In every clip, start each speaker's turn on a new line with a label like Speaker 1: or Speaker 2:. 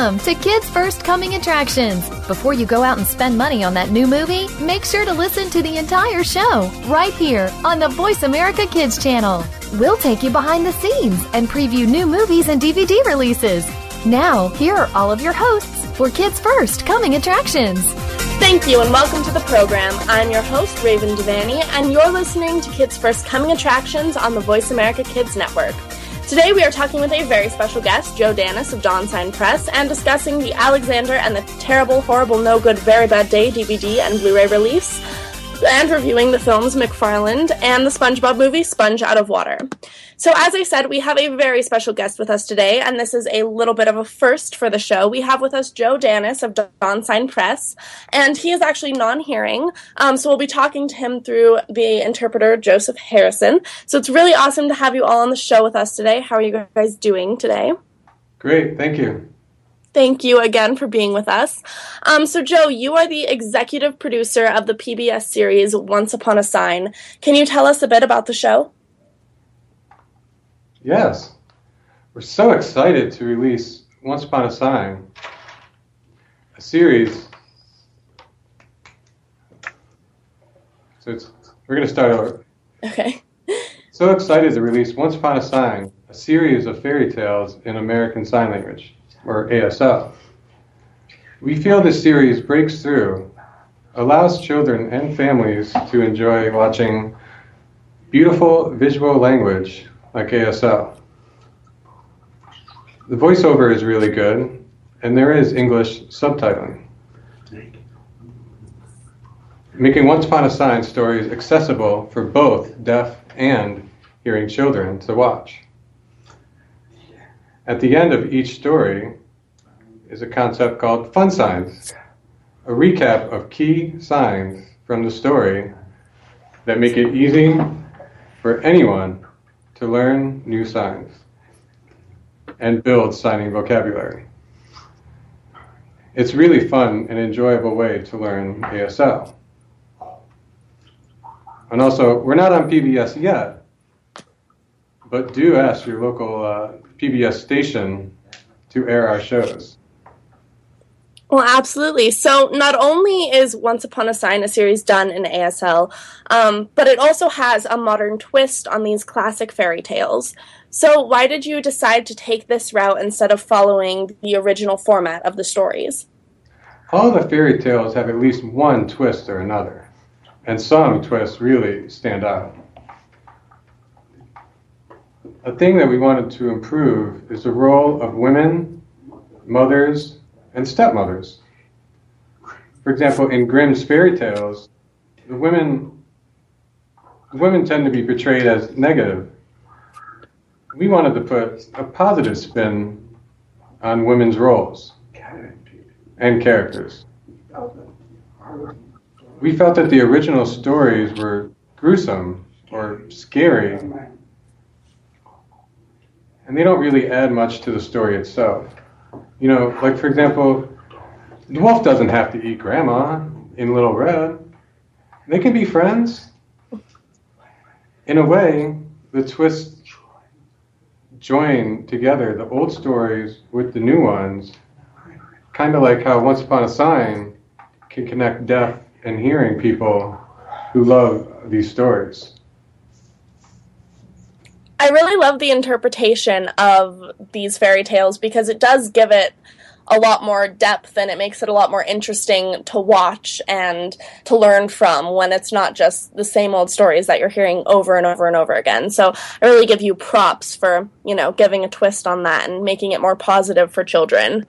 Speaker 1: Welcome to Kids First Coming Attractions. Before you go out and spend money on that new movie, make sure to listen to the entire show right here on the Voice America Kids channel. We'll take you behind the scenes and preview new movies and DVD releases. Now, here are all of your hosts for Kids First Coming Attractions.
Speaker 2: Thank you and welcome to the program. I'm your host, Raven Devanney, and you're listening to Kids First Coming Attractions on the Voice America Kids Network. Today we are talking with a very special guest, Joe Danis of Dawn Sign Press, and discussing the Alexander and the Terrible, Horrible, No Good, Very Bad Day DVD and Blu ray release, and reviewing the films McFarland and the SpongeBob movie Sponge Out of Water. So, as I said, we have a very special guest with us today, and this is a little bit of a first for the show. We have with us Joe Danis of Dawn Sign Press, and he is actually non hearing, um, so we'll be talking to him through the interpreter, Joseph Harrison. So, it's really awesome to have you all on the show with us today. How are you guys doing today?
Speaker 3: Great, thank you.
Speaker 2: Thank you again for being with us. Um, so, Joe, you are the executive producer of the PBS series Once Upon a Sign. Can you tell us a bit about the show?
Speaker 3: Yes. We're so excited to release Once Upon a Sign, a series. So it's, we're going to start over.
Speaker 2: Okay.
Speaker 3: So excited to release Once Upon a Sign, a series of fairy tales in American Sign Language, or ASL. We feel this series breaks through, allows children and families to enjoy watching beautiful visual language like ASL. The voiceover is really good, and there is English subtitling. Making Once Upon a Sign stories accessible for both deaf and hearing children to watch. At the end of each story is a concept called Fun Signs, a recap of key signs from the story that make it easy for anyone to learn new signs and build signing vocabulary. It's really fun and enjoyable way to learn ASL. And also, we're not on PBS yet, but do ask your local uh, PBS station to air our shows.
Speaker 2: Well, absolutely. So, not only is Once Upon a Sign a series done in ASL, um, but it also has a modern twist on these classic fairy tales. So, why did you decide to take this route instead of following the original format of the stories?
Speaker 3: All the fairy tales have at least one twist or another, and some twists really stand out. A thing that we wanted to improve is the role of women, mothers, and stepmothers. For example, in Grimm's fairy tales, the women the women tend to be portrayed as negative. We wanted to put a positive spin on women's roles and characters. We felt that the original stories were gruesome or scary, and they don't really add much to the story itself. You know, like for example, the wolf doesn't have to eat grandma in Little Red. They can be friends. In a way, the twists join together the old stories with the new ones, kind of like how Once Upon a Sign can connect deaf and hearing people who love these stories.
Speaker 2: I really love the interpretation of these fairy tales because it does give it a lot more depth and it makes it a lot more interesting to watch and to learn from when it's not just the same old stories that you're hearing over and over and over again. So I really give you props for, you know, giving a twist on that and making it more positive for children.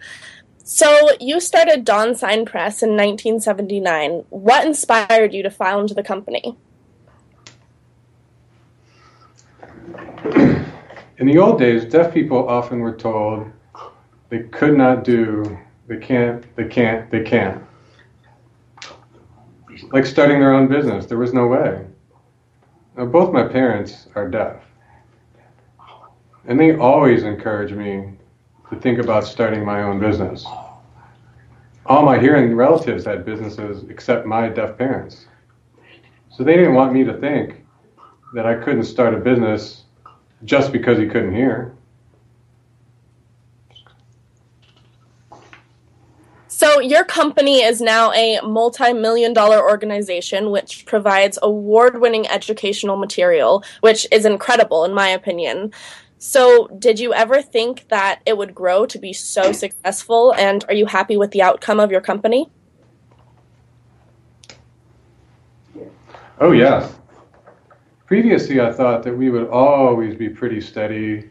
Speaker 2: So you started Dawn Sign Press in 1979. What inspired you to found the company?
Speaker 3: In the old days, deaf people often were told they could not do, they can't, they can't, they can't. Like starting their own business, there was no way. Now, both my parents are deaf, and they always encourage me to think about starting my own business. All my hearing relatives had businesses except my deaf parents. So they didn't want me to think that I couldn't start a business just because he couldn't hear.
Speaker 2: So, your company is now a multi million dollar organization which provides award winning educational material, which is incredible, in my opinion. So, did you ever think that it would grow to be so successful? And are you happy with the outcome of your company?
Speaker 3: Oh, yes. Previously, I thought that we would always be pretty steady,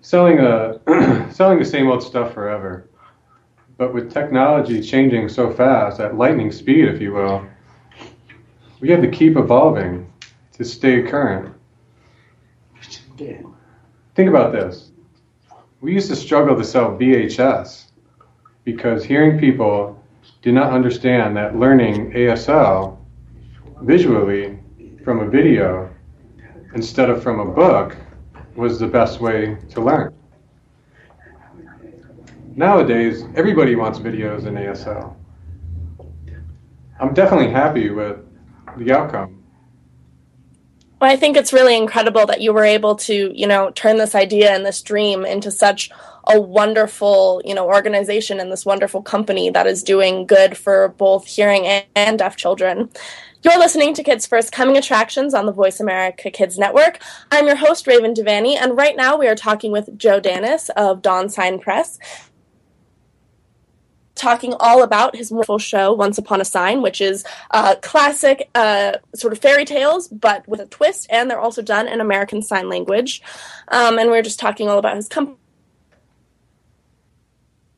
Speaker 3: selling, a, selling the same old stuff forever. But with technology changing so fast, at lightning speed, if you will, we have to keep evolving to stay current. Think about this. We used to struggle to sell VHS because hearing people did not understand that learning ASL visually from a video instead of from a book was the best way to learn. Nowadays, everybody wants videos in ASL. I'm definitely happy with the outcome.
Speaker 2: Well, I think it's really incredible that you were able to, you know, turn this idea and this dream into such a wonderful, you know, organization and this wonderful company that is doing good for both hearing and deaf children. You're listening to Kids First Coming Attractions on the Voice America Kids Network. I'm your host, Raven Devanney, and right now we are talking with Joe Danis of Dawn Sign Press talking all about his wonderful show Once Upon a Sign, which is uh, classic uh, sort of fairy tales, but with a twist, and they're also done in American Sign Language. Um, and we are just talking all about his company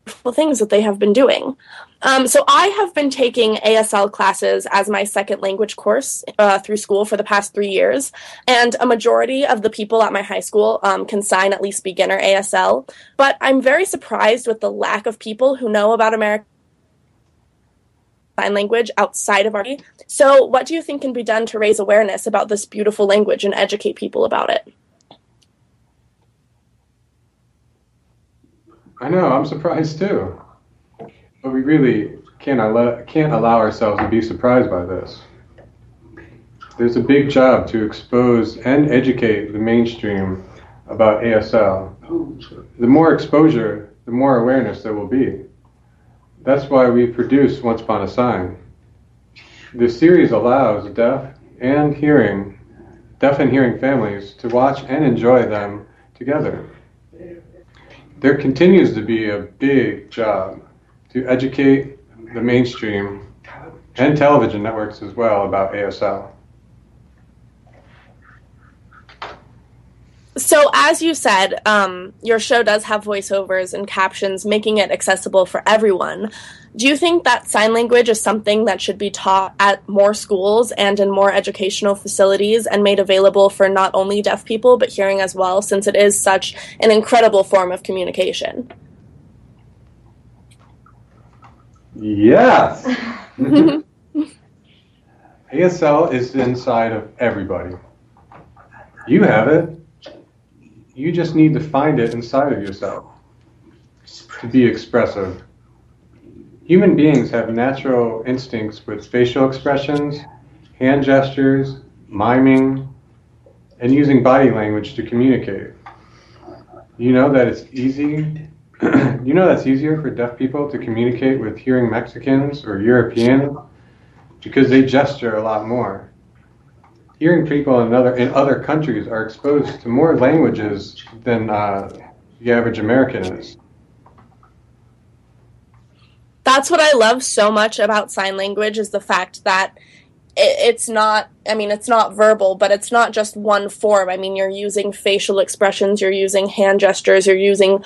Speaker 2: things that they have been doing. Um, so I have been taking ASL classes as my second language course uh, through school for the past three years, and a majority of the people at my high school um, can sign at least beginner ASL. But I'm very surprised with the lack of people who know about American sign language outside of our. So, what do you think can be done to raise awareness about this beautiful language and educate people about it?
Speaker 3: I know, I'm surprised too. But we really can't allow, can't allow ourselves to be surprised by this. There's a big job to expose and educate the mainstream about ASL. The more exposure, the more awareness there will be. That's why we produce Once Upon a Sign. This series allows deaf and hearing, deaf and hearing families to watch and enjoy them together there continues to be a big job to educate the mainstream and television networks as well about ASL.
Speaker 2: So, as you said, um, your show does have voiceovers and captions, making it accessible for everyone. Do you think that sign language is something that should be taught at more schools and in more educational facilities and made available for not only deaf people but hearing as well, since it is such an incredible form of communication?
Speaker 3: Yes. ASL is inside of everybody. You have it. You just need to find it inside of yourself to be expressive. Human beings have natural instincts with facial expressions, hand gestures, miming, and using body language to communicate. You know that it's easy. you know that's easier for deaf people to communicate with hearing Mexicans or Europeans because they gesture a lot more. Hearing people in other in other countries are exposed to more languages than uh, the average American is
Speaker 2: that's what I love so much about sign language is the fact that it's not i mean it's not verbal but it's not just one form. I mean you're using facial expressions you're using hand gestures you're using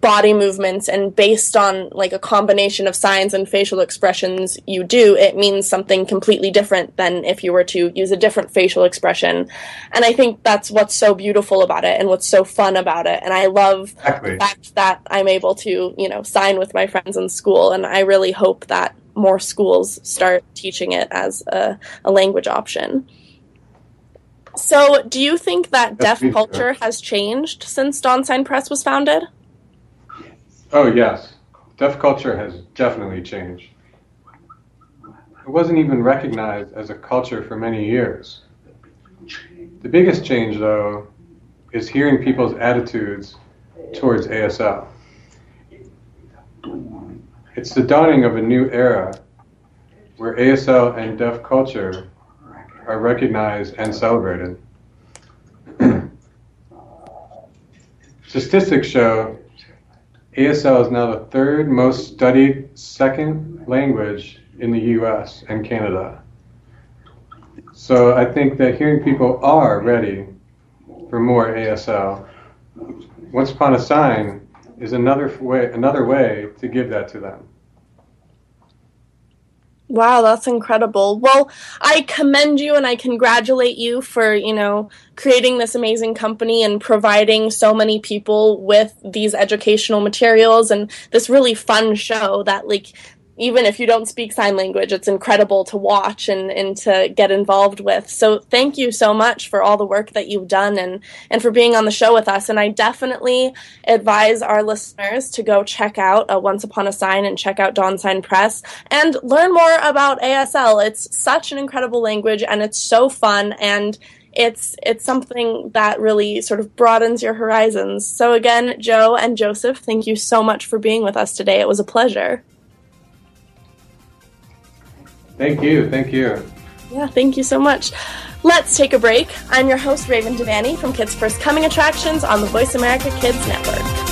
Speaker 2: body movements and based on like a combination of signs and facial expressions you do it means something completely different than if you were to use a different facial expression. And i think that's what's so beautiful about it and what's so fun about it. And i love exactly. the fact that i'm able to you know sign with my friends in school and i really hope that more schools start teaching it as a, a language option. So, do you think that That's deaf culture has changed since Dawn Sign Press was founded?
Speaker 3: Oh, yes. Deaf culture has definitely changed. It wasn't even recognized as a culture for many years. The biggest change, though, is hearing people's attitudes towards ASL. It's the dawning of a new era where ASL and deaf culture are recognized and celebrated. Statistics show ASL is now the third most studied second language in the US and Canada. So I think that hearing people are ready for more ASL. Once Upon a Sign is another way, another way to give that to them.
Speaker 2: Wow, that's incredible. Well, I commend you and I congratulate you for, you know, creating this amazing company and providing so many people with these educational materials and this really fun show that like even if you don't speak sign language, it's incredible to watch and, and to get involved with. So thank you so much for all the work that you've done and, and for being on the show with us. And I definitely advise our listeners to go check out uh, Once Upon a Sign and check out Dawn Sign Press and learn more about ASL. It's such an incredible language and it's so fun and it's it's something that really sort of broadens your horizons. So again, Joe and Joseph, thank you so much for being with us today. It was a pleasure.
Speaker 3: Thank you. Thank you.
Speaker 2: Yeah, thank you so much. Let's take a break. I'm your host, Raven Devanney from Kids First Coming Attractions on the Voice America Kids Network.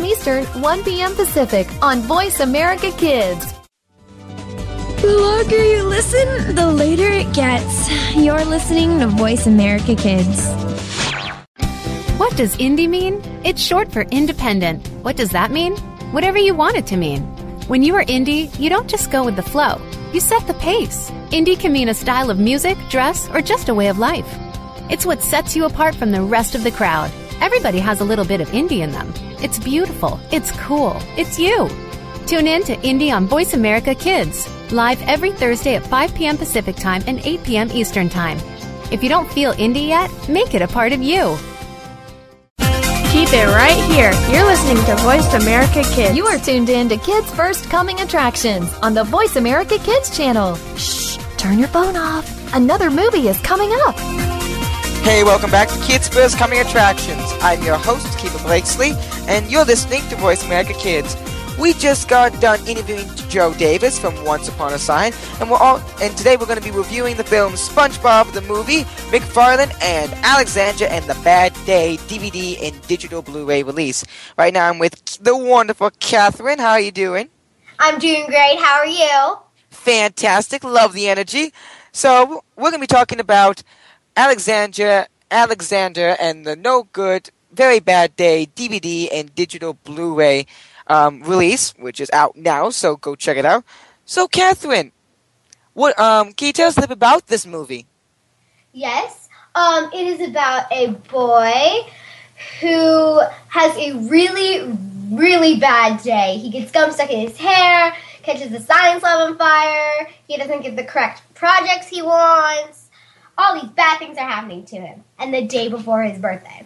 Speaker 1: Eastern, 1 p.m. Pacific on Voice America Kids.
Speaker 4: The longer you listen, the later it gets. You're listening to Voice America Kids.
Speaker 5: What does indie mean? It's short for independent. What does that mean? Whatever you want it to mean. When you are indie, you don't just go with the flow, you set the pace. Indie can mean a style of music, dress, or just a way of life. It's what sets you apart from the rest of the crowd. Everybody has a little bit of indie in them. It's beautiful, it's cool, it's you. Tune in to Indie on Voice America Kids, live every Thursday at 5 p.m. Pacific Time and 8 p.m. Eastern Time. If you don't feel indie yet, make it a part of you.
Speaker 2: Keep it right here. You're listening to Voice America Kids.
Speaker 1: You are tuned in to Kids First Coming Attractions on the Voice America Kids channel. Shh, turn your phone off. Another movie is coming up.
Speaker 6: Hey, welcome back to Kids First Coming Attractions. I'm your host, Keefer Blakeslee, and you're listening to Voice America Kids. We just got done interviewing Joe Davis from Once Upon a Sign, and we're all and today we're going to be reviewing the film SpongeBob the movie, McFarland and Alexandra and the Bad Day DVD and digital Blu-ray release. Right now I'm with the wonderful Katherine. How are you doing?
Speaker 7: I'm doing great. How are you?
Speaker 6: Fantastic. Love the energy. So we're going to be talking about Alexandra, Alexander, and the No Good, Very Bad Day DVD and digital Blu-ray um, release, which is out now. So go check it out. So Katherine, what um, can you tell us a little bit about this movie?
Speaker 7: Yes. Um, it is about a boy who has a really, really bad day. He gets gum stuck in his hair, catches the science lab on fire, he doesn't get the correct projects he wants. All these bad things are happening to him. And the day before his birthday.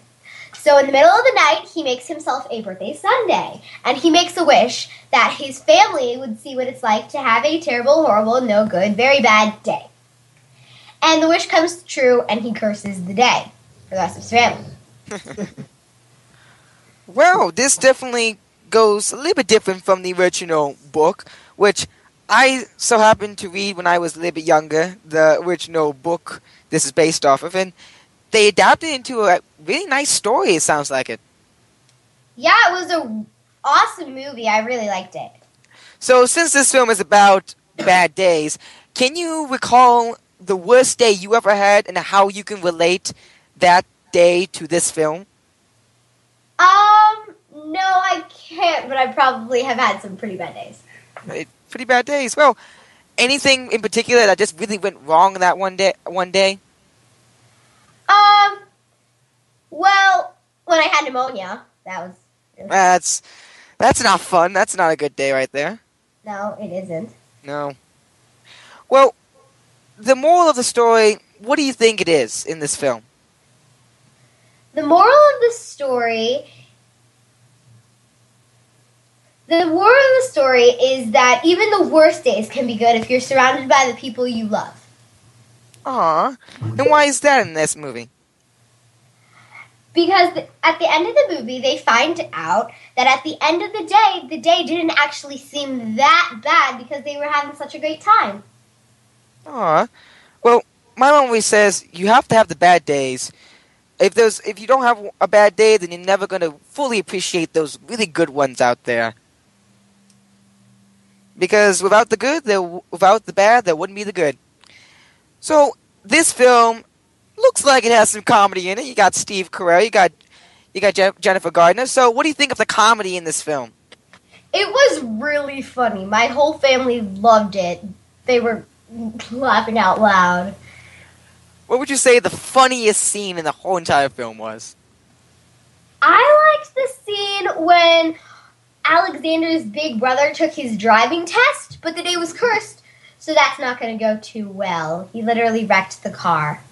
Speaker 7: So in the middle of the night, he makes himself a birthday sundae, And he makes a wish that his family would see what it's like to have a terrible, horrible, no good, very bad day. And the wish comes true, and he curses the day for the rest of his family.
Speaker 6: Well, this definitely goes a little bit different from the original book, which I so happened to read when I was a little bit younger. The original book this is based off of, and they adapted it into a really nice story. It sounds like it.
Speaker 7: Yeah, it was a awesome movie. I really liked it.
Speaker 6: So, since this film is about bad days, can you recall the worst day you ever had and how you can relate that day to this film?
Speaker 7: Um, no, I can't, but I probably have had some pretty bad days.
Speaker 6: Pretty bad days. Well, anything in particular that just really went wrong that one day? One day?
Speaker 7: Um. Well, when I had pneumonia, that was
Speaker 6: That's that's not fun. That's not a good day right there.
Speaker 7: no, it isn't.
Speaker 6: No. Well, the moral of the story. What do you think it is in this film?
Speaker 7: The moral of the story. The moral of the story is that even the worst days can be good if you're surrounded by the people you love.
Speaker 6: Aw. And why is that in this movie?
Speaker 7: Because at the end of the movie, they find out that at the end of the day, the day didn't actually seem that bad because they were having such a great time.
Speaker 6: Aw. Well, my mom always says you have to have the bad days. If there's if you don't have a bad day, then you're never gonna fully appreciate those really good ones out there. Because without the good, there without the bad, there wouldn't be the good. So this film looks like it has some comedy in it. You got Steve Carell, you got you got Je- Jennifer Gardner. So what do you think of the comedy in this film?
Speaker 7: It was really funny. My whole family loved it. They were laughing out loud.
Speaker 6: What would you say the funniest scene in the whole entire film was?
Speaker 7: I liked the scene when Alexander's big brother took his driving test, but the day was cursed, so that's not going to go too well. He literally wrecked the car.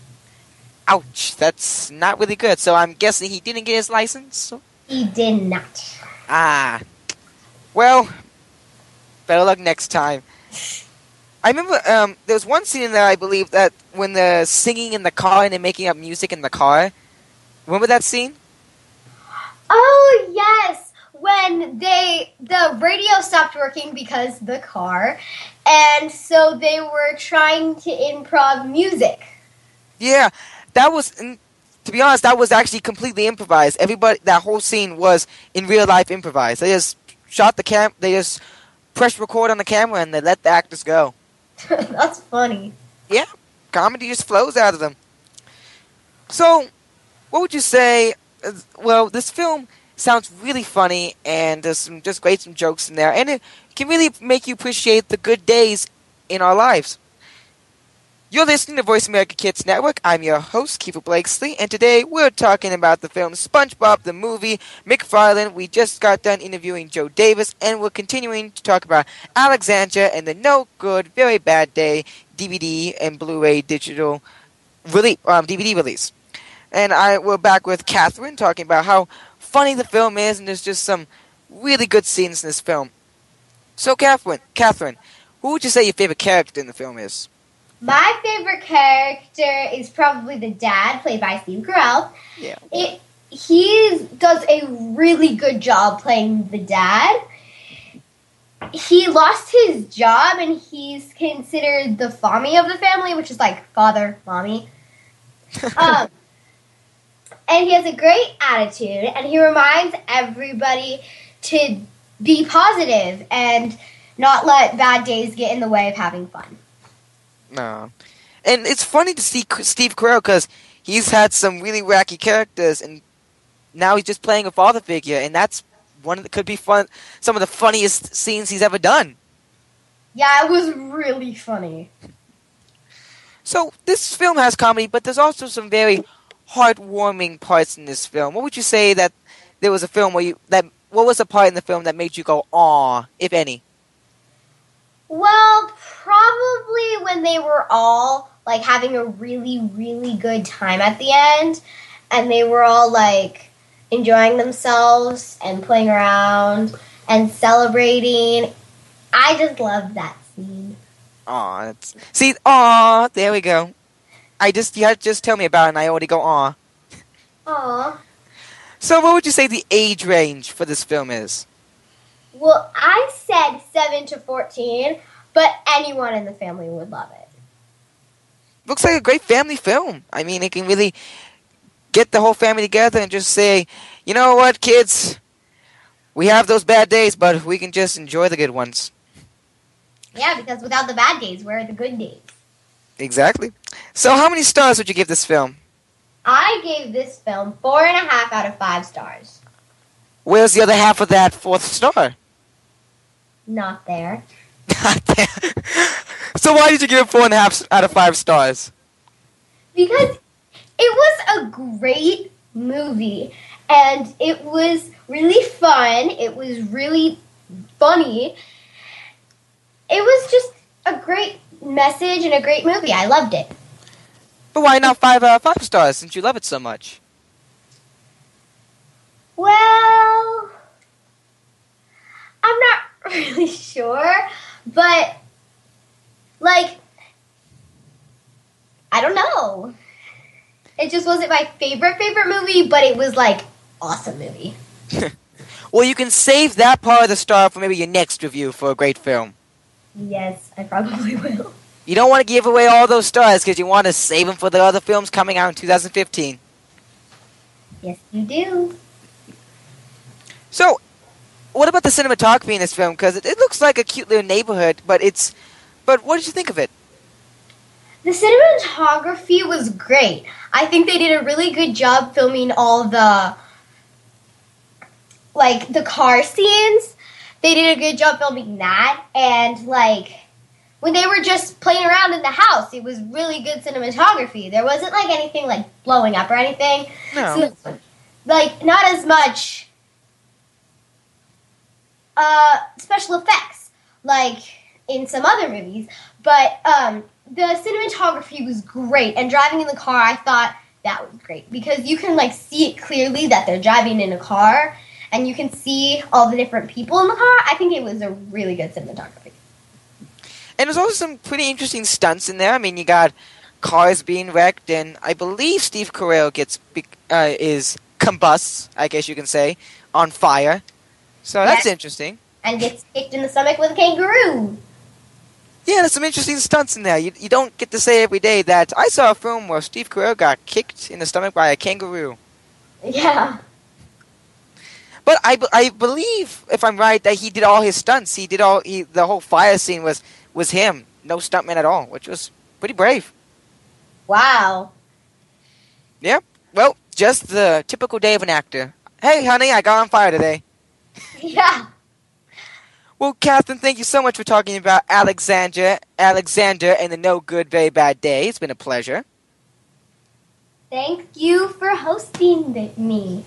Speaker 6: Ouch, that's not really good. So I'm guessing he didn't get his license.
Speaker 7: He did not.
Speaker 6: Ah. Well, better luck next time. I remember um, there was one scene that I believe, that when they're singing in the car and they're making up music in the car. Remember that scene?
Speaker 7: Oh yes, when they the radio stopped working because the car, and so they were trying to improv music.
Speaker 6: Yeah, that was. To be honest, that was actually completely improvised. Everybody, that whole scene was in real life improvised. They just shot the cam. They just pressed record on the camera and they let the actors go.
Speaker 7: That's funny.
Speaker 6: Yeah, comedy just flows out of them. So, what would you say? uh, Well, this film sounds really funny, and there's some just great some jokes in there, and it can really make you appreciate the good days in our lives. You're listening to Voice America Kids Network. I'm your host, Keefer Blakeslee, and today we're talking about the film SpongeBob the movie. McFarland. We just got done interviewing Joe Davis, and we're continuing to talk about Alexandra and the No Good, Very Bad Day DVD and Blu-ray digital release, um, DVD release. And I we're back with Katherine talking about how funny the film is, and there's just some really good scenes in this film. So, Katherine, Katherine, who would you say your favorite character in the film is?
Speaker 7: My favorite character is probably the dad, played by Steve Carell.
Speaker 6: Yeah.
Speaker 7: It, he does a really good job playing the dad. He lost his job and he's considered the fammy of the family, which is like father, mommy. Um, and he has a great attitude and he reminds everybody to be positive and not let bad days get in the way of having fun.
Speaker 6: No. And it's funny to see Steve Carell because he's had some really wacky characters, and now he's just playing a father figure, and that's one of the, could be fun. Some of the funniest scenes he's ever done.
Speaker 7: Yeah, it was really funny.
Speaker 6: So this film has comedy, but there's also some very heartwarming parts in this film. What would you say that there was a film where you that what was a part in the film that made you go "aw," if any?
Speaker 7: Well, probably when they were all like having a really, really good time at the end, and they were all like enjoying themselves and playing around and celebrating. I just love that scene.
Speaker 6: Aw, see, aw, there we go. I just you had to just tell me about it, and I already go aw.
Speaker 7: Aw.
Speaker 6: So, what would you say the age range for this film is?
Speaker 7: Well, I said 7 to 14, but anyone in the family would love it.
Speaker 6: Looks like a great family film. I mean, it can really get the whole family together and just say, you know what, kids, we have those bad days, but we can just enjoy the good ones.
Speaker 7: Yeah, because without the bad days, where are the good days?
Speaker 6: Exactly. So, how many stars would you give this film?
Speaker 7: I gave this film four and a half out of five stars.
Speaker 6: Where's the other half of that fourth star?
Speaker 7: Not there. Not there.
Speaker 6: so why did you give it four and a half out of five stars?
Speaker 7: Because it was a great movie and it was really fun. It was really funny. It was just a great message and a great movie. I loved it.
Speaker 6: But why not five out of five stars since you love it so much?
Speaker 7: Well, I'm not really sure, but like, I don't know. It just wasn't my favorite favorite movie, but it was like awesome movie.
Speaker 6: well, you can save that part of the star for maybe your next review for a great film.
Speaker 7: Yes, I probably will.
Speaker 6: You don't want to give away all those stars because you want to save them for the other films coming out in 2015.
Speaker 7: Yes, you do.
Speaker 6: So, what about the cinematography in this film? Because it, it, looks like a cute little neighborhood, but it's. But what did you think of it?
Speaker 7: The cinematography was great. I think they did a really good job filming all the like the car scenes. They did a good job filming that and like when they were just playing around in the house, it was really good cinematography. There wasn't like anything like blowing up or anything.
Speaker 6: No.
Speaker 7: So, like not as much uh, special effects like in some other movies, but um, the cinematography was great. And driving in the car, I thought that was great because you can like see it clearly that they're driving in a car, and you can see all the different people in the car. I think it was a really good cinematography.
Speaker 6: And there's also some pretty interesting stunts in there. I mean, you got cars being wrecked, and I believe Steve Carell gets uh, is combusts, I guess you can say, on fire. So that's interesting.
Speaker 7: And gets kicked in the stomach with a kangaroo.
Speaker 6: Yeah, there's some interesting stunts in there. You, you don't get to say every day that I saw a film where Steve Carell got kicked in the stomach by a kangaroo.
Speaker 7: Yeah.
Speaker 6: But I, I believe, if I'm right, that he did all his stunts. He did all he, the whole fire scene was was him, no stuntman at all, which was pretty brave.
Speaker 7: Wow.
Speaker 6: Yep. Well, just the typical day of an actor. Hey, honey, I got on fire today.
Speaker 7: Yeah.
Speaker 6: Well, Katherine, thank you so much for talking about Alexander, Alexander, and the No Good, Very Bad Day. It's been a pleasure.
Speaker 7: Thank you for hosting me.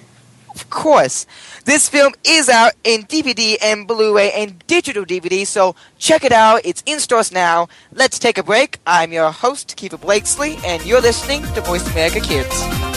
Speaker 6: Of course. This film is out in DVD and Blu-ray and digital DVD, so check it out. It's in stores now. Let's take a break. I'm your host, Keefer Blakeslee, and you're listening to Voice America Kids.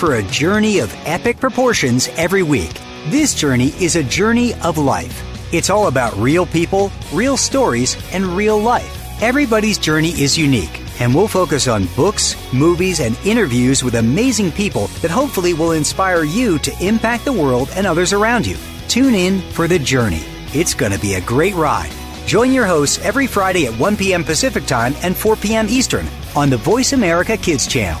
Speaker 8: For a journey of epic proportions every week. This journey is a journey of life. It's all about real people, real stories, and real life. Everybody's journey is unique, and we'll focus on books, movies, and interviews with amazing people that hopefully will inspire you to impact the world and others around you. Tune in for the journey. It's going to be a great ride. Join your hosts every Friday at 1 p.m. Pacific Time and 4 p.m. Eastern on the Voice America Kids channel.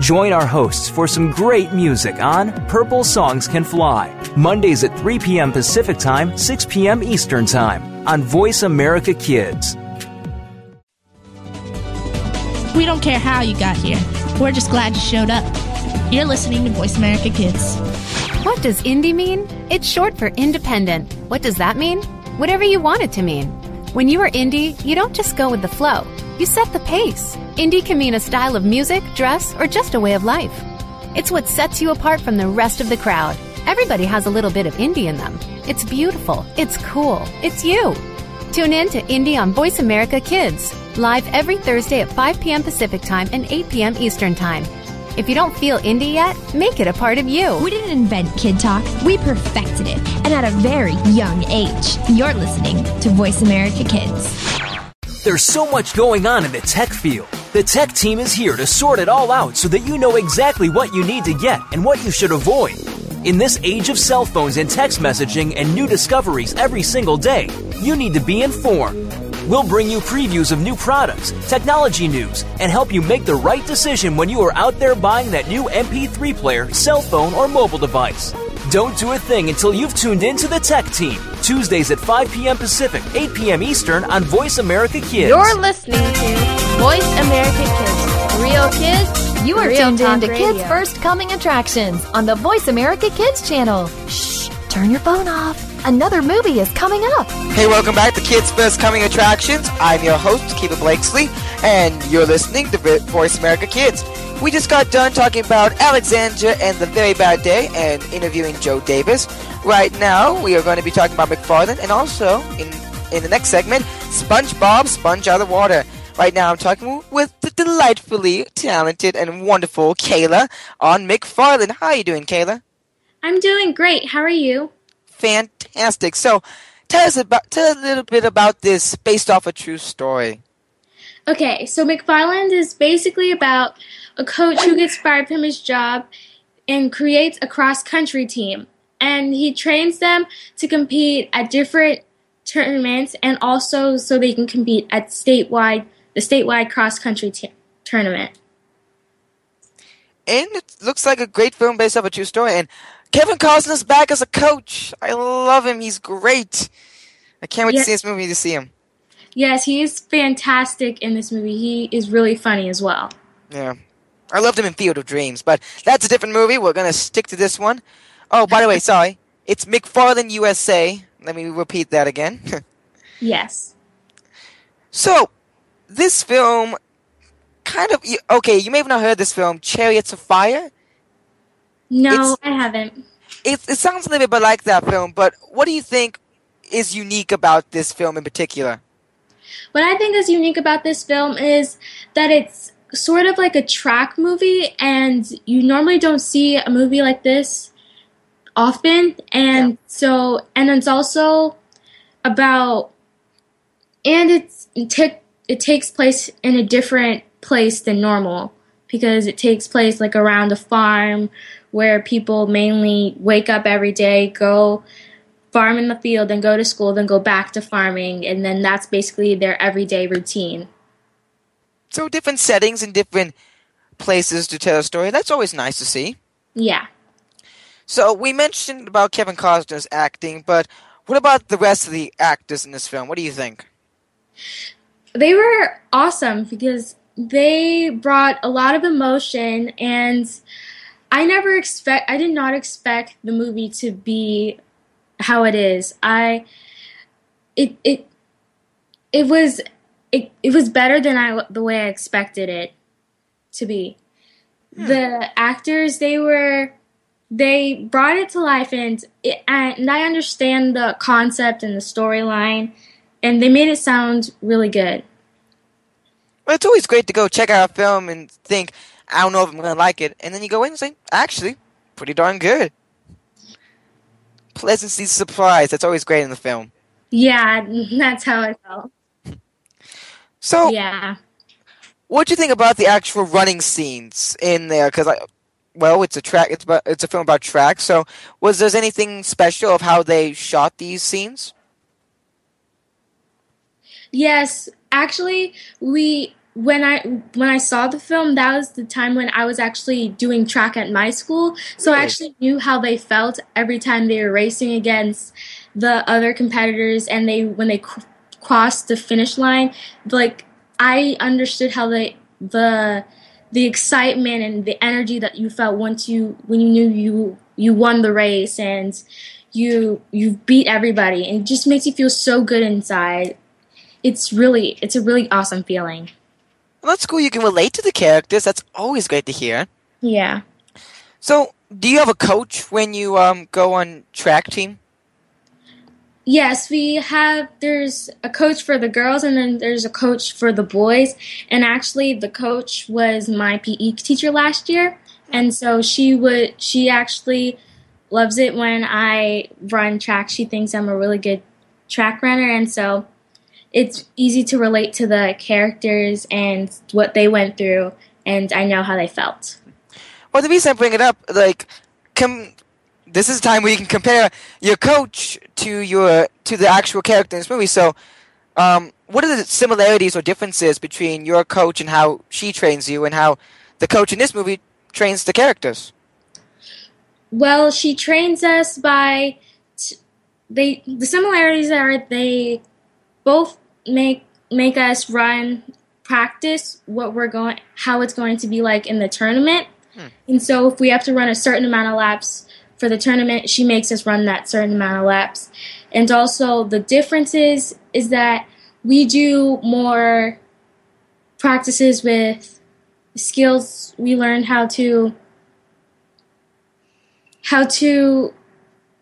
Speaker 9: Join our hosts for some great music on Purple Songs Can Fly, Mondays at 3 p.m. Pacific Time, 6 p.m. Eastern Time on Voice America Kids.
Speaker 10: We don't care how you got here. We're just glad you showed up. You're listening to Voice America Kids.
Speaker 5: What does indie mean? It's short for independent. What does that mean? Whatever you want it to mean. When you are indie, you don't just go with the flow, you set the pace. Indie can mean a style of music, dress, or just a way of life. It's what sets you apart from the rest of the crowd. Everybody has a little bit of indie in them. It's beautiful, it's cool, it's you. Tune in to Indie on Voice America Kids, live every Thursday at 5 p.m. Pacific Time and 8 p.m. Eastern Time. If you don't feel indie yet, make it a part of you.
Speaker 4: We didn't invent Kid Talk, we perfected it, and at a very young age. You're listening to Voice America Kids.
Speaker 9: There's so much going on in the tech field. The tech team is here to sort it all out so that you know exactly what you need to get and what you should avoid. In this age of cell phones and text messaging and new discoveries every single day, you need to be informed. We'll bring you previews of new products, technology news, and help you make the right decision when you are out there buying that new MP3 player, cell phone, or mobile device. Don't do a thing until you've tuned in to the Tech Team. Tuesdays at 5 p.m. Pacific, 8 p.m. Eastern on Voice America Kids.
Speaker 2: You're listening to Voice America Kids. Real kids.
Speaker 1: You are
Speaker 2: Real
Speaker 1: tuned in to
Speaker 2: Radio.
Speaker 1: Kids First Coming Attractions on the Voice America Kids channel. Shh, turn your phone off. Another movie is coming up.
Speaker 6: Hey, welcome back to Kids First Coming Attractions. I'm your host, Keefer Blakeslee, and you're listening to Voice America Kids. We just got done talking about Alexandra and the Very Bad Day and interviewing Joe Davis. Right now, we are going to be talking about McFarland and also, in, in the next segment, SpongeBob Sponge Out of Water. Right now, I'm talking with the delightfully talented and wonderful Kayla on McFarland. How are you doing, Kayla?
Speaker 11: I'm doing great. How are you?
Speaker 6: Fantastic. So, tell us about tell a little bit about this based off a true story.
Speaker 11: Okay, so McFarland is basically about a coach who gets fired from his job and creates a cross country team. And he trains them to compete at different tournaments and also so they can compete at statewide the statewide cross country t- tournament.
Speaker 6: And it looks like a great film based off a true story. And Kevin Costner's back as a coach. I love him. He's great. I can't wait
Speaker 11: Yeah.
Speaker 6: to see this movie to see him.
Speaker 11: Yes, he is fantastic in this movie. He is really funny as well.
Speaker 6: Yeah. I loved him in Field of Dreams, but that's a different movie. We're going to stick to this one. Oh, by the way, sorry. It's McFarland USA. Let me repeat that again.
Speaker 11: Yes.
Speaker 6: so, this film kind of. Okay, you may have not heard this film, Chariots of Fire.
Speaker 11: No,
Speaker 6: It's-
Speaker 11: I haven't.
Speaker 6: It, it sounds a little bit like that film, but what do you think is unique about this film in particular?
Speaker 11: What I think is unique about this film is that it's sort of like a track movie, and you normally don't see a movie like this often. And so, and it's also about, and it's it, ta- it takes place in a different place than normal because it takes place like around a farm where people mainly wake up every day, go farm in the field, then go to school, then go back to farming, and then that's basically their everyday routine.
Speaker 6: So, different settings and different places to tell a story. That's always nice to see.
Speaker 11: Yeah.
Speaker 6: So, we mentioned about Kevin Costner's acting, but what about the rest of the actors in this film? What do you think?
Speaker 11: They were awesome because they brought a lot of emotion and I never expect I did not expect the movie to be how it is. I it it it was it it was better than I the way I expected it to be. Hmm. The actors they were they brought it to life and it, and I understand the concept and the storyline and they made it sound really good.
Speaker 6: Well, it's always great to go check out a film and think, I don't know if I'm going to like it. And then you go in and say, actually, pretty darn good. Pleasantly surprised. That's always great in the film.
Speaker 11: Yeah, that's how I felt.
Speaker 6: So,
Speaker 11: yeah.
Speaker 6: what do you think about the actual running scenes in there? Because, I, well, it's a track. It's about, it's a film about track. So, was there anything special of how they shot these scenes?
Speaker 11: Yes, actually, we when I when I saw the film, that was the time when I was actually doing track at my school. So I actually knew how they felt every time they were racing against the other competitors, and they when they cr- crossed the finish line, like I understood how they the the excitement and the energy that you felt once you when you knew you you won the race and you you beat everybody. And it just makes you feel so good inside it's really it's a really awesome feeling
Speaker 6: Well, that's cool. You can relate to the characters. That's always great to hear.
Speaker 11: yeah
Speaker 6: So, do you have a coach when you um, go on track team?
Speaker 11: yes we have there's a coach for the girls and then there's a coach for the boys and actually the coach was my pe teacher last year and so she would she actually loves it when i run track she thinks i'm a really good track runner and so it's easy to relate to the characters and what they went through and i know how they felt
Speaker 6: Well, the reason I bring it up, like, com- this is a time where you can compare your coach to your to the actual character in this movie. So, um, what are the similarities or differences between your coach and how she trains you, and how the coach in this movie trains the characters?
Speaker 11: Well, she trains us by t- they the similarities are they both make make us run practice what we're going how it's going to be like in the tournament. Hmm. And so if we have to run a certain amount of laps for the tournament, she makes us run that certain amount of laps. And also the differences is is that we do more practices with skills we learn how to how to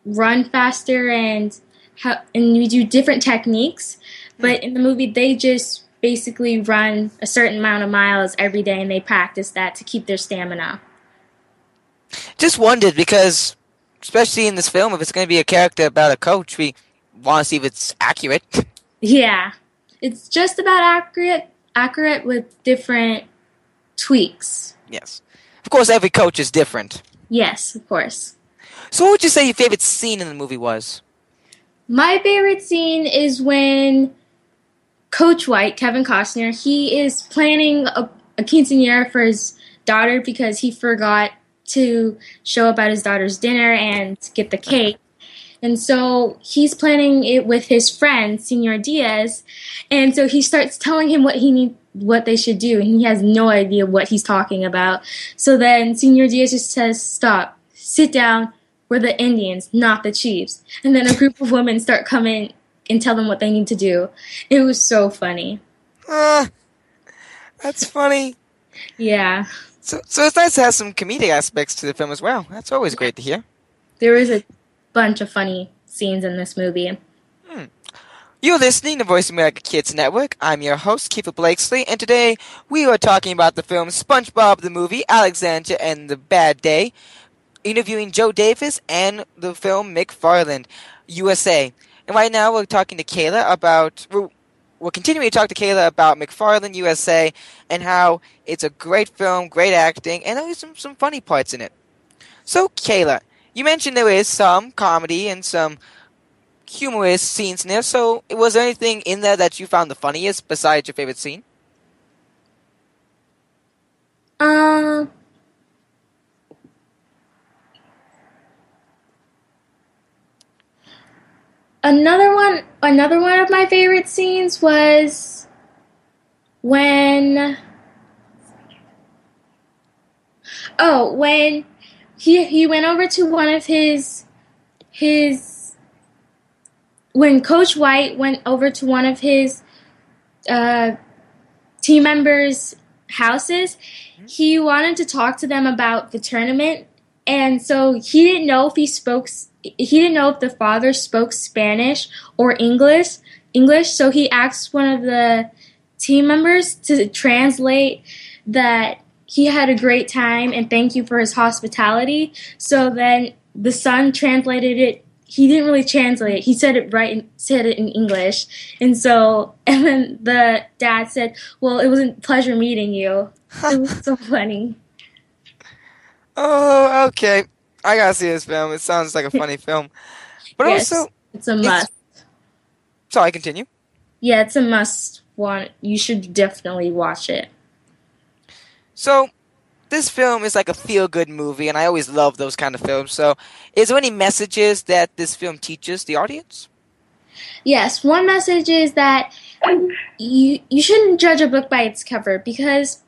Speaker 11: run faster and how and we do different techniques hmm. but in the movie they just basically run a certain amount of miles every day and they practice that to keep their stamina
Speaker 6: Just wondered because, especially in this film, if it's going to be a character about a coach, we want to see if it's accurate.
Speaker 11: yeah it's just about accurate accurate with different tweaks
Speaker 6: yes, of course, every coach is different.
Speaker 11: yes of course
Speaker 6: So, what would you say your favorite scene in the movie was?
Speaker 11: My favorite scene is when Coach White, Kevin Costner, he is planning a, a quinceanera for his daughter because he forgot to show up at his daughter's dinner and get the cake. And so he's planning it with his friend, Senor Diaz. And so he starts telling him what he need, what they should do, and he has no idea what he's talking about. So then Senor Diaz just says, "Stop, sit down. We're the Indians, not the Chiefs." And then a group of women start coming and tell them what they need to do. It was so funny.
Speaker 6: Uh, that's funny.
Speaker 11: Yeah,
Speaker 6: So, so it's nice to have some comedic aspects to the film as well. That's always great to hear.
Speaker 11: there was a bunch of funny scenes in this movie.
Speaker 6: You're listening to Voice America Kids Network. I'm your host, Keefer Blakeslee, and today we are talking about the film SpongeBob the Movie, Alexandria and the Bad Day, interviewing Joe Danis and the film McFarland, USA. And right now we're talking to Kayla about, we're, we're continuing to talk to Kayla about McFarland, USA, and how it's a great film, great acting, and there's some, some funny parts in it. So, Kayla, you mentioned there is some comedy and some humorous scenes in there. So, was there anything in there that you found the funniest besides your favorite scene?
Speaker 11: Uh, another one, another one of my favorite scenes was when, oh, when he he went over to one of his his when Coach White went over to one of his uh, team members' houses. He wanted to talk to them about the tournament, and so he didn't know if he spoke. He didn't know if the father spoke Spanish or English. English, so he asked one of the team members to translate that he had a great time and thank you for his hospitality. So then the son translated it he didn't really translate it. He said it right and said it in English. And so, and then the dad said, "Well, it was a pleasure meeting you." it was so funny.
Speaker 6: Oh, okay. I gotta see this film. It sounds like a funny film, but
Speaker 11: Yes,
Speaker 6: also
Speaker 11: it's a must.
Speaker 6: Sorry, continue.
Speaker 11: Yeah, it's a must. Want you should definitely watch it.
Speaker 6: So, this film is like a feel-good movie, and I always love those kind of films. So, is there any messages that this film teaches the audience?
Speaker 11: Yes, one message is that you you shouldn't judge a book by its cover because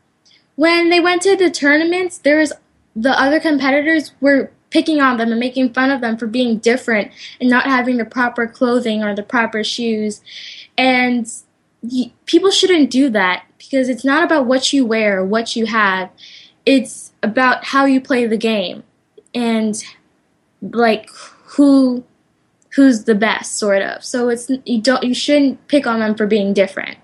Speaker 11: when they went to the tournaments, there was the other competitors were picking on them and making fun of them for being different and not having the proper clothing or the proper shoes, and people shouldn't do that because it's not about what you wear or what you have. It's about how you play the game and like who who's the best sort of. So it's you don't you shouldn't pick on them for being different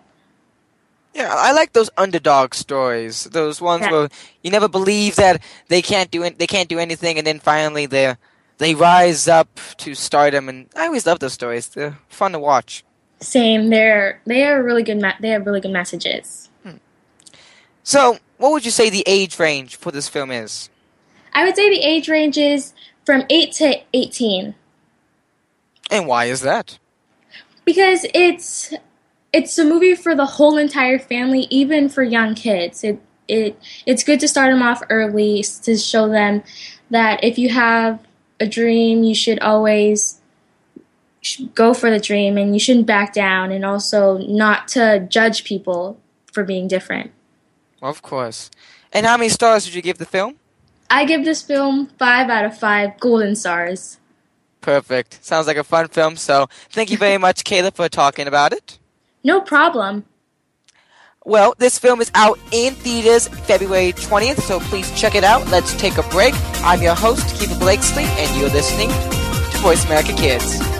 Speaker 6: Yeah, I like those underdog stories. Those ones
Speaker 11: Yeah.
Speaker 6: where you never believe that they can't do it, they can't do anything, and then finally they they rise up to stardom. And I always love those stories. They're fun to watch.
Speaker 11: same they're they are really good me- they have really good messages hmm.
Speaker 6: So, what would you say the age range for this film is?
Speaker 11: i would say the age range is from 8 to 18
Speaker 6: And why is that?
Speaker 11: because it's it's a movie for the whole entire family even for young kids it it it's good to start them off early to show them that if you have a dream you should always go for the dream and you shouldn't back down and also not to judge people for being different
Speaker 6: Of course. And how many stars would you give the film?
Speaker 11: i give this film 5 out of 5 golden stars
Speaker 6: Perfect. Sounds like a fun film. So, thank you very much, Kayla, for talking about it.
Speaker 11: No problem
Speaker 6: Well, this film is out in theaters February 20th, so please check it out. Let's take a break. I'm your host, Keefer Blakeslee, and you're listening to Voice America Kids.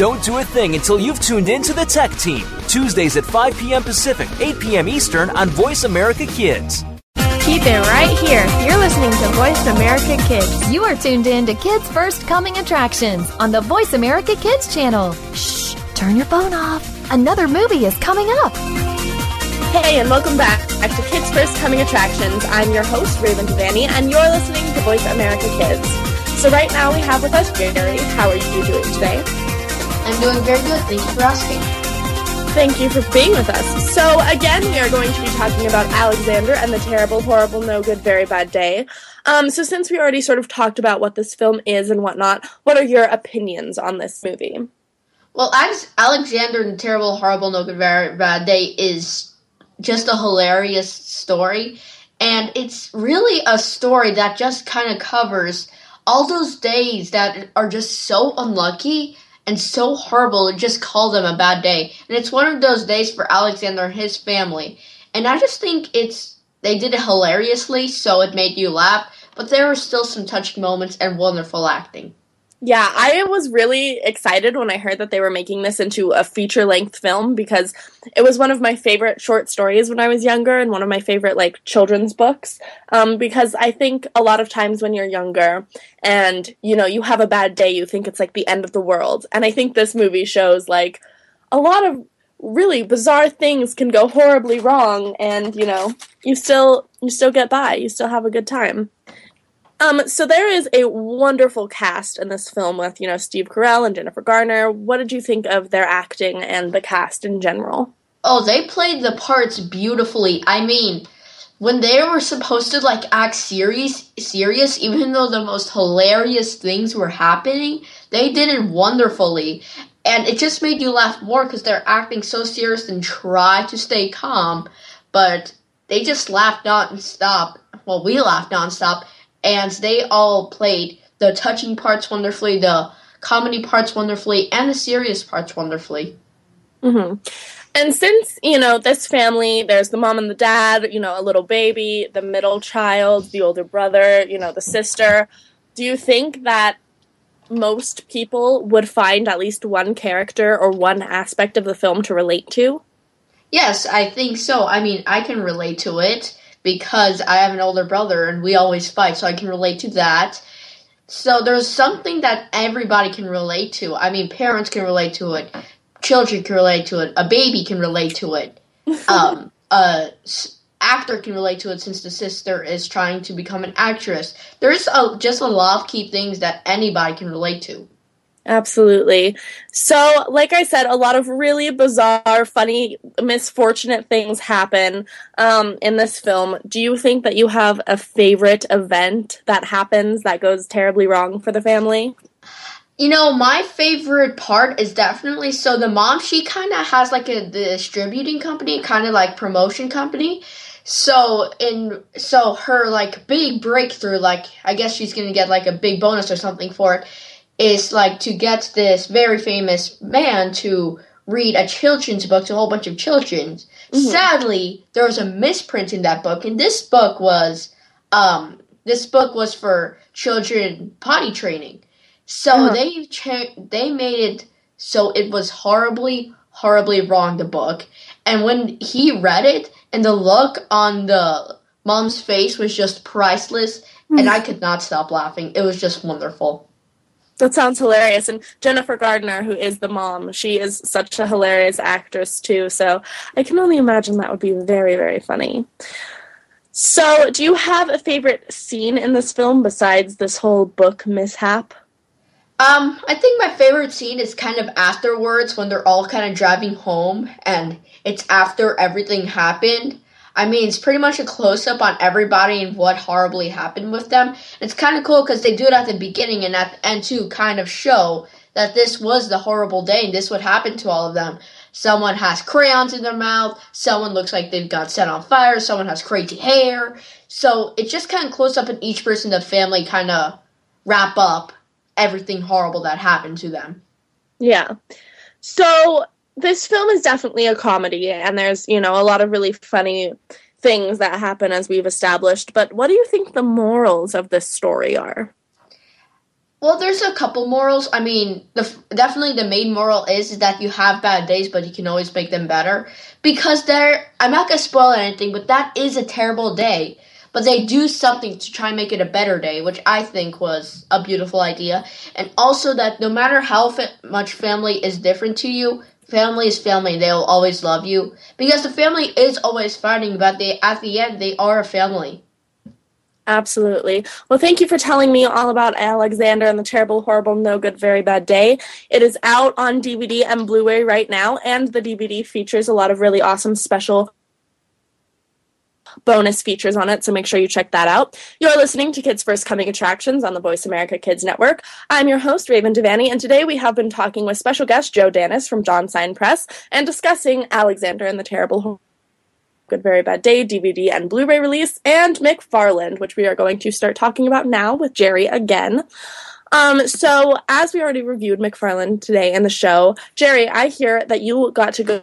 Speaker 9: Don't do a thing until you've tuned in to the Tech Team, Tuesdays at 5 p.m. Pacific, 8 p.m. Eastern on Voice America Kids.
Speaker 2: Keep it right here. You're listening to Voice America Kids.
Speaker 1: You are tuned in to Kids First Coming Attractions on the Voice America Kids channel. Shh, turn your phone off. Another movie is coming up.
Speaker 2: Hey, and welcome back back to Kids First Coming Attractions. I'm your host, Raven Devanney, and you're listening to Voice America Kids. So right now we have with us Gerry. How are you doing today?
Speaker 12: I'm doing very good. Thank you for asking.
Speaker 2: Thank you for being with us. So again, we are going to be talking about Alexander and the terrible, horrible, no good, very bad day. Um, so since we already sort of talked about what this film is and whatnot, what are your opinions on this movie?
Speaker 12: Well, Alexander and the Terrible, Horrible, No Good, Very Bad Day is just a hilarious story. And it's really a story that just kind of covers all those days that are just so unlucky and so horrible and just call them a bad day. And it's one of those days for Alexander and his family. And I just think it's they did it hilariously, so it made you laugh. but there were still some touching moments and wonderful acting.
Speaker 2: Yeah, I was really excited when I heard that they were making this into a feature length film because it was one of my favorite short stories when I was younger and one of my favorite like children's books. Um, because I think a lot of times when you're younger and you know you have a bad day, you think it's like the end of the world, and I think this movie shows like a lot of really bizarre things can go horribly wrong, and you know you still you still get by, you still have a good time. Um, so there is a wonderful cast in this film with, you know, Steve Carell and Jennifer Garner. What did you think of their acting and the cast in general?
Speaker 12: Oh, they played the parts beautifully. I mean, when they were supposed to like act serious, serious, even though the most hilarious things were happening, they did it wonderfully. And it just made you laugh more because they're acting so serious and try to stay calm, but they just laughed nonstop. Well, we laughed nonstop and they all played the touching parts wonderfully, the comedy parts wonderfully, and the serious parts wonderfully.
Speaker 2: Mm-hmm. And since, you know, this family, there's the mom and the dad, you know, a little baby, the middle child, the older brother, you know, the sister, do you think that most people would find at least one character or one aspect of the film to relate to?
Speaker 12: Yes, I think so. I mean, I can relate to it because I have an older brother and we always fight, so I can relate to that. So there's something that everybody can relate to. I mean, parents can relate to it, children can relate to it, a baby can relate to it, um, a actor can relate to it since the sister is trying to become an actress. There's a, just a lot of key things that anybody can relate to.
Speaker 2: Absolutely. So, like I said, a lot of really bizarre, funny, misfortunate things happen um, in this film. Do you think that you have a favorite event that happens that goes terribly wrong for the family?
Speaker 12: You know, my favorite part is definitely so the mom, she kind of has like a distributing company, kind of like promotion company. So in so her like big breakthrough, like I guess she's gonna get like a big bonus or something for it is like to get this very famous man to read a children's book to a whole bunch of children. Mm-hmm. Sadly, there was a misprint in that book, and this book was um, this book was for children potty training. So uh-huh. they cha- they made it so it was horribly horribly wrong the book. And when he read it, and the look on the mom's face was just priceless, mm-hmm. and I could not stop laughing. It was just wonderful.
Speaker 2: That sounds hilarious. And Jennifer Gardner, who is the mom, she is such a hilarious actress too. So I can only imagine that would be very, very funny. So, do you have a favorite scene in this film besides this whole book mishap?
Speaker 12: Um, I think my favorite scene is kind of afterwards when they're all kind of driving home and it's after everything happened I mean, it's pretty much a close up on everybody and what horribly happened with them. It's kind of cool because they do it at the beginning and at the end too, kind of show that this was the horrible day and this would happen to all of them. Someone has crayons in their mouth. Someone looks like they've got set on fire. Someone has crazy hair. So it's just kind of close up in each person the family kind of wrap up everything horrible that happened to them.
Speaker 2: Yeah. So this film is definitely a comedy, and there's, you know, a lot of really funny things that happen as we've established. But what do you think the morals of this story are?
Speaker 12: Well, there's a couple morals. I mean, the, definitely the main moral is, is that you have bad days, but you can always make them better. Because there, I'm not gonna spoil anything, but that is a terrible day. But they do something to try and make it a better day, which I think was a beautiful idea. And also that no matter how fa- much family is different to you, family is family. They'll always love you because the family is always fighting, but they at the end they are a family.
Speaker 2: Absolutely. Well, thank you for telling me all about Alexander and the Terrible, Horrible, No Good, Very Bad Day. It is out on DVD and Blu ray right now, and the DVD features a lot of really awesome special bonus features on it, so make sure you check that out. You're listening to Kids First Coming Attractions on the Voice America Kids Network. I'm your host, Raven Devanney, and today we have been talking with special guest Joe Danis from Dawn Sign Press and discussing Alexander and the Terrible Good Very Bad Day DVD and Blu ray release, and McFarland, which we are going to start talking about now with Gerry again. Um, so, as we already reviewed McFarland today in the show, Gerry, I hear that you got to go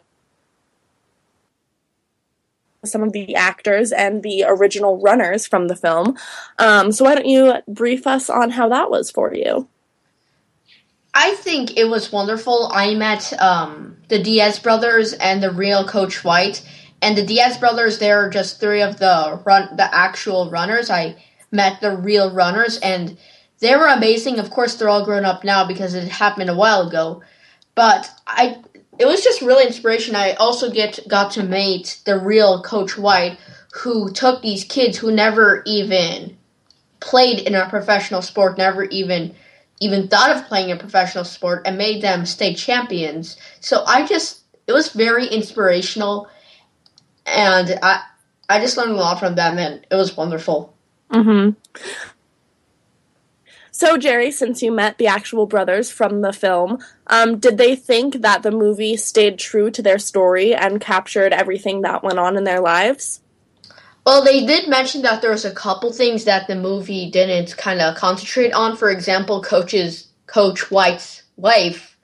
Speaker 2: some of the actors and the original runners from the film. Um, so why don't you brief us on how that was for you?
Speaker 12: I think it was wonderful. I met um, the Diaz brothers and the real Coach White, and the Diaz brothers. They're just three of the run, the actual runners. I met the real runners, and they were amazing. Of course, they're all grown up now because it happened a while ago. But I, it was just really inspiration. I also get got to meet the real Coach White, who took these kids who never even played in a professional sport, never even even thought of playing a professional sport, and made them state champions. So I just, it was very inspirational, and I, I just learned a lot from them, and it was wonderful.
Speaker 2: Mm-hmm. So, Gerry, since you met the actual brothers from the film, um, did they think that the movie stayed true to their story and captured everything that went on in their lives?
Speaker 12: Well, they did mention that there was a couple things that the movie didn't kind of concentrate on. For example, Coach's Coach White's wife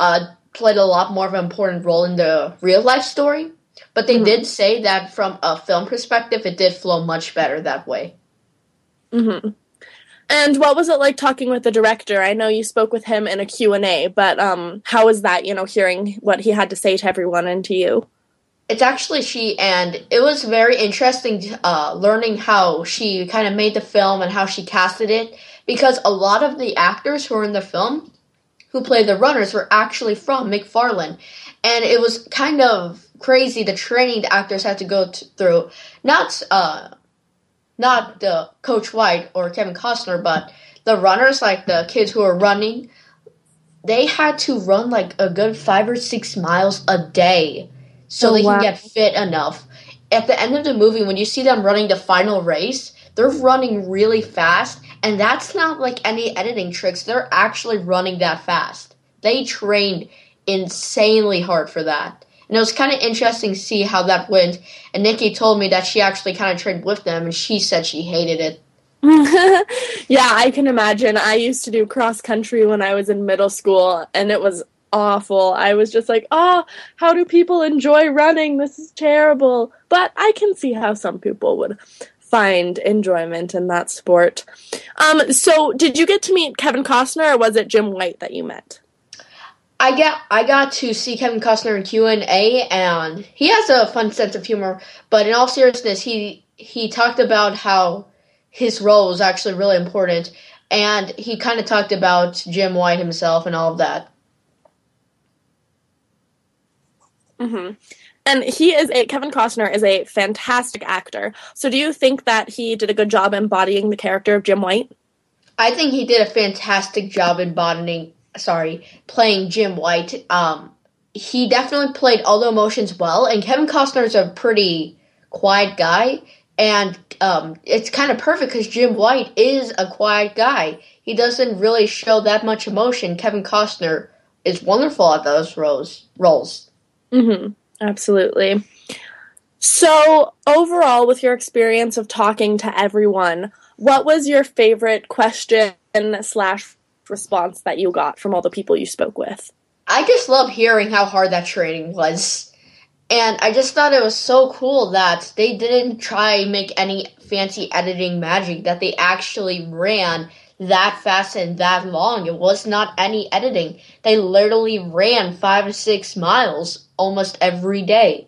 Speaker 12: uh, played a lot more of an important role in the real life story. But they mm-hmm. did say that from a film perspective, it did flow much better that way.
Speaker 2: Mm-hmm. And what was it like talking with the director? I know you spoke with him in a Q&A, but um, how was that, you know, hearing what he had to say to everyone and to you?
Speaker 12: It's actually she, and it was very interesting uh, learning how she kind of made the film and how she casted it, because a lot of the actors who were in the film, who played the runners, were actually from McFarland. And it was kind of crazy the training the actors had to go t- through. Not uh, not the Coach White or Kevin Costner, but the runners, like the kids who are running, they had to run like a good five or six miles a day so oh, they wow. can get fit enough. At the end of the movie, when you see them running the final race, they're running really fast, and that's not like any editing tricks. They're actually running that fast. They trained insanely hard for that. And it was kind of interesting to see how that went. And Nikki told me that she actually kind of trained with them, and she said she hated it.
Speaker 2: yeah, I can imagine. I used to do cross country when I was in middle school, and it was awful. I was just like, oh, how do people enjoy running? This is terrible. But I can see how some people would find enjoyment in that sport. Um, so, did you get to meet Kevin Costner, or was it Jim White that you met?
Speaker 12: I got I got to see Kevin Costner in Q and A, and he has a fun sense of humor. But in all seriousness, he he talked about how his role was actually really important, and he kind of talked about Jim White himself and all of that.
Speaker 2: Mm-hmm. And he is a Kevin Costner is a fantastic actor. So, do you think that he did a good job embodying the character of Jim White?
Speaker 12: I think he did a fantastic job embodying sorry, playing Jim White. Um, he definitely played all the emotions well, and Kevin Costner is a pretty quiet guy, and um, it's kind of perfect because Jim White is a quiet guy. He doesn't really show that much emotion. Kevin Costner is wonderful at those roles. Roles.
Speaker 2: Mm-hmm. Absolutely. So, overall, with your experience of talking to everyone, what was your favorite question slash response that you got from all the people you spoke with?
Speaker 12: I just love hearing how hard that training was. And I just thought it was so cool that they didn't try make any fancy editing magic, that they actually ran that fast and that long. It was not any editing. They literally ran five to six miles almost every day.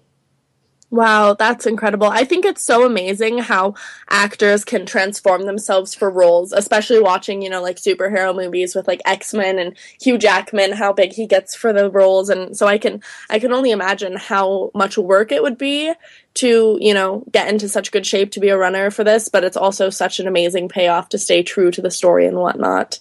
Speaker 2: Wow, that's incredible. I think it's so amazing how actors can transform themselves for roles, especially watching, you know, like superhero movies with like X-Men and Hugh Jackman, how big he gets for the roles and so I can I can only imagine how much work it would be to, you know, get into such good shape to be a runner for this, but it's also such an amazing payoff to stay true to the story and whatnot.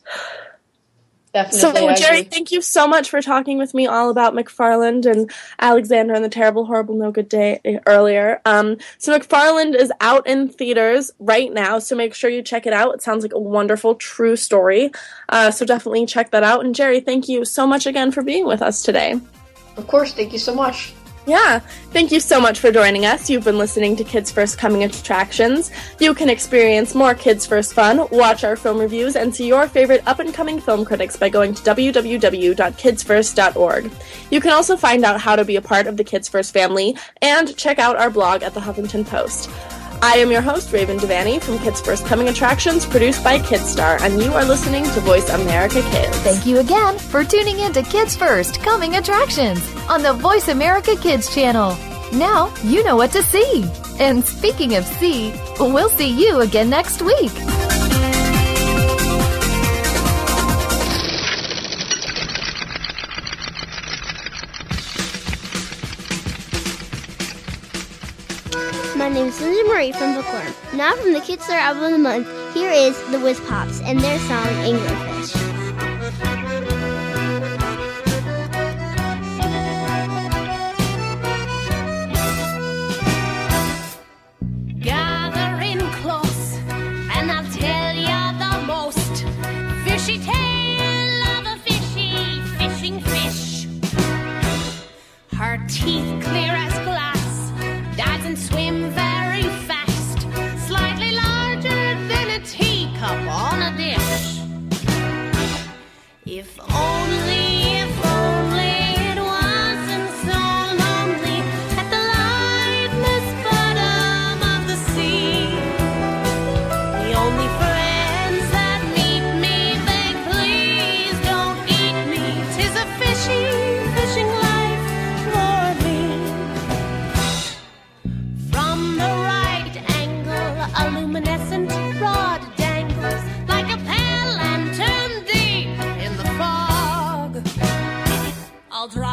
Speaker 12: Definitely.
Speaker 2: So, Gerry, thank you so much for talking with me all about McFarland and Alexander and the Terrible, Horrible, No Good Day eh, earlier. Um, so, McFarland is out in theaters right now, so make sure you check it out. It sounds like a wonderful, true story. Uh, so, definitely check that out. And, Gerry, thank you so much again for being with us today.
Speaker 12: Of course, thank you so much.
Speaker 2: Yeah, thank you so much for joining us. You've been listening to Kids First Coming Attractions. You can experience more Kids First fun, watch our film reviews, and see your favorite up and coming film critics by going to www.kidsfirst.org. You can also find out how to be a part of the Kids First family and check out our blog at the Huffington Post. I am your host, Raven Devanney from Kids First Coming Attractions, produced by Kidstar, and you are listening to Voice America Kids.
Speaker 1: Thank you again for tuning in to Kids First Coming Attractions on the Voice America Kids channel. Now you know what to see. And speaking of see, we'll see you again next week.
Speaker 13: Is Lindsay Marie from Bookworm. Now from the Kids Album of the Month, here is the Whiz Pops and their song Anglerfish.
Speaker 14: Gather in close, I'll draw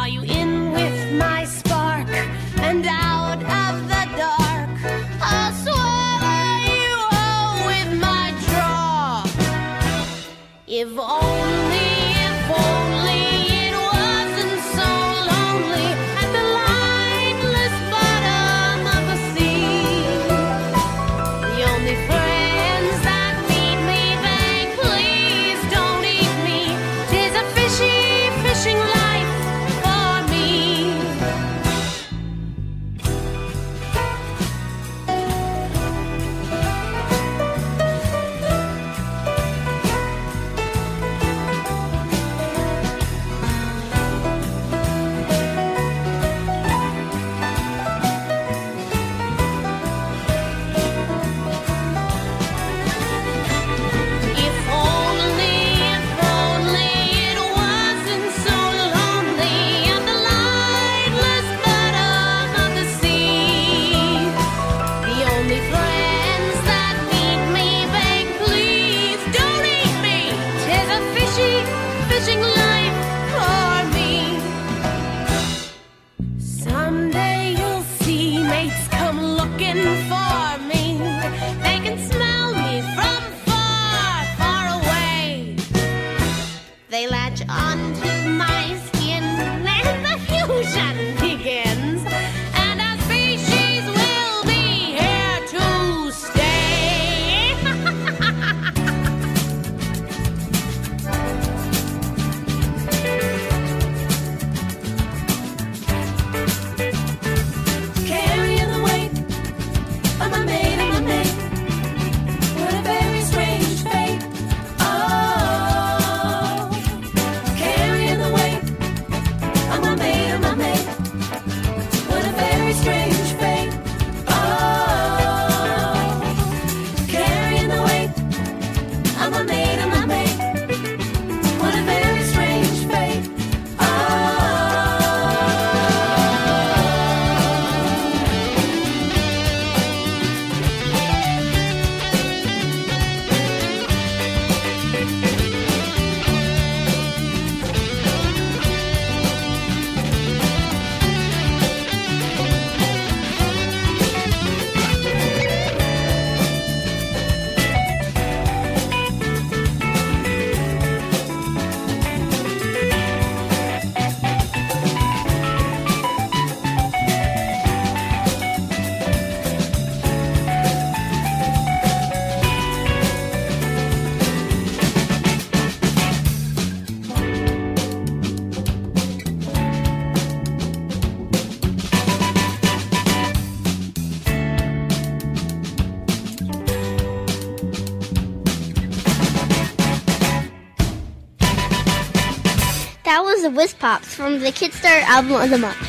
Speaker 13: Whiz Pops from the Kidstar album of the month.